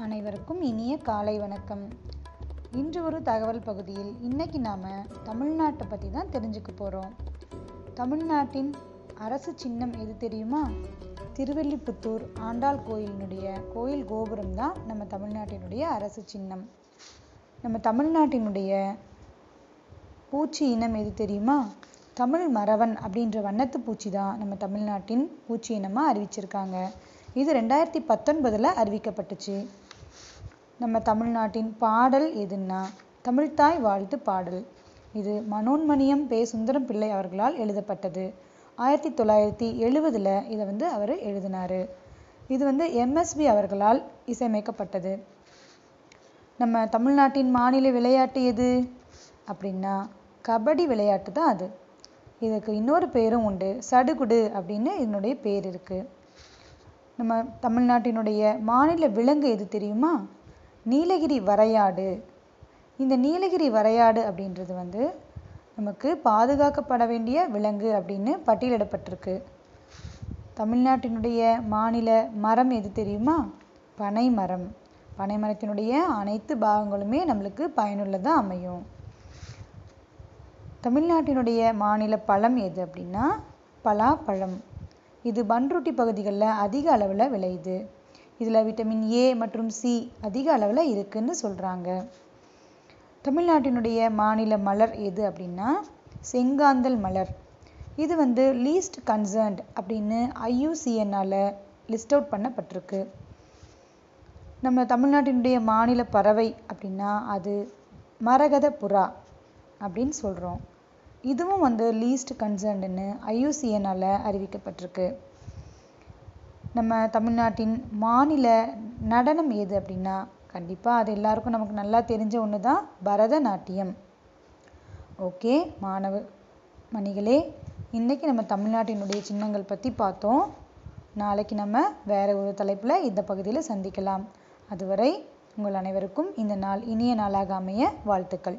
அனைவருக்கும் இனிய காலை வணக்கம். இன்று ஒரு தகவல் பகுதியில் இன்னைக்கு நாம் தமிழ்நாட்டை பற்றி தான் தெரிஞ்சுக்க போகிறோம் தமிழ்நாட்டின் அரசு சின்னம் எது தெரியுமா? திருவல்லிபுத்தூர் ஆண்டாள் கோயிலினுடைய கோயில் கோபுரம் தான் நம்ம தமிழ்நாட்டினுடைய அரசு சின்னம். நம்ம தமிழ்நாட்டினுடைய பூச்சி இனம் எது தெரியுமா? தமிழ் மறவன் அப்படின்ற வண்ணத்து பூச்சி தான் நம்ம தமிழ்நாட்டின் பூச்சி இனமாக அறிவிச்சிருக்காங்க. இது ரெண்டாயிரத்தி பத்தொன்பதில் அறிவிக்கப்பட்டுச்சு. நம்ம தமிழ்நாட்டின் பாடல் எதுன்னா தமிழ்த்தாய் வாழ்த்து பாடல். இது மனோன்மணியம் பே சுந்தரம் பிள்ளை அவர்களால் எழுதப்பட்டது. ஆயிரத்தி தொள்ளாயிரத்தி எழுபதில் இதை வந்து அவர் எழுதினார். இது வந்து எம்எஸ்பி அவர்களால் இசையமைக்கப்பட்டது. நம்ம தமிழ்நாட்டின் மாநில விளையாட்டு எது? அப்படின்னா கபடி விளையாட்டு தான் அது. இதுக்கு இன்னொரு பேரும் உண்டு சடுகுடு அப்படின்னு இதனுடைய பேர் இருக்குது நம்ம தமிழ்நாட்டினுடைய மாநில விலங்கு எது தெரியுமா? நீலகிரி வரையாடு. இந்த நீலகிரி வரையாடு அப்படின்றது வந்து நமக்கு பாதுகாக்கப்பட வேண்டிய விலங்கு அப்படின்னு பட்டியலிடப்பட்டிருக்கு. தமிழ்நாட்டினுடைய மாநில மரம் எது தெரியுமா? பனை மரம். பனை மரத்தினுடைய அனைத்து பாகங்களுமே நம்மளுக்கு பயனுள்ளதாக அமையும். தமிழ்நாட்டினுடைய மாநில பழம் எது அப்படின்னா பலாப்பழம். இது பன்ருட்டி பகுதிகளில் அதிக அளவில் விளையுது. இதில் விட்டமின் ஏ மற்றும் சி அதிக அளவில் இருக்குன்னு சொல்கிறாங்க தமிழ்நாட்டினுடைய மாநில மலர் எது அப்படின்னா செங்காந்தல் மலர். இது வந்து லீஸ்ட் கன்சர்ன்ட் அப்படின்னு ஐயூசிஎன்னால் லிஸ்ட் அவுட் பண்ணப்பட்டிருக்கு. நம்ம தமிழ்நாட்டினுடைய மாநில பறவை அப்படின்னா அது மரகத புறா அப்படின்னு சொல்கிறோம் இதுவும் வந்து லீஸ்ட் கன்சர்ன்டுன்னு ஐயுசிஎனால் அறிவிக்கப்பட்டிருக்கு. நம்ம தமிழ்நாட்டின் மாநில நடனம் எது அப்படின்னா கண்டிப்பாக அது எல்லாருக்கும் நமக்கு நல்லா தெரிஞ்ச ஒன்று தான் பரதநாட்டியம். ஓகே மாணவ மணிகளே இன்றைக்கி நம்ம தமிழ்நாட்டினுடைய சின்னங்கள் பற்றி பார்த்தோம். நாளைக்கு நம்ம வேறு ஒரு தலைப்பில் இந்த பகுதியில் சந்திக்கலாம். அதுவரை உங்கள் அனைவருக்கும் இந்த நாள் இனிய நாளாக அமைய வாழ்த்துக்கள்.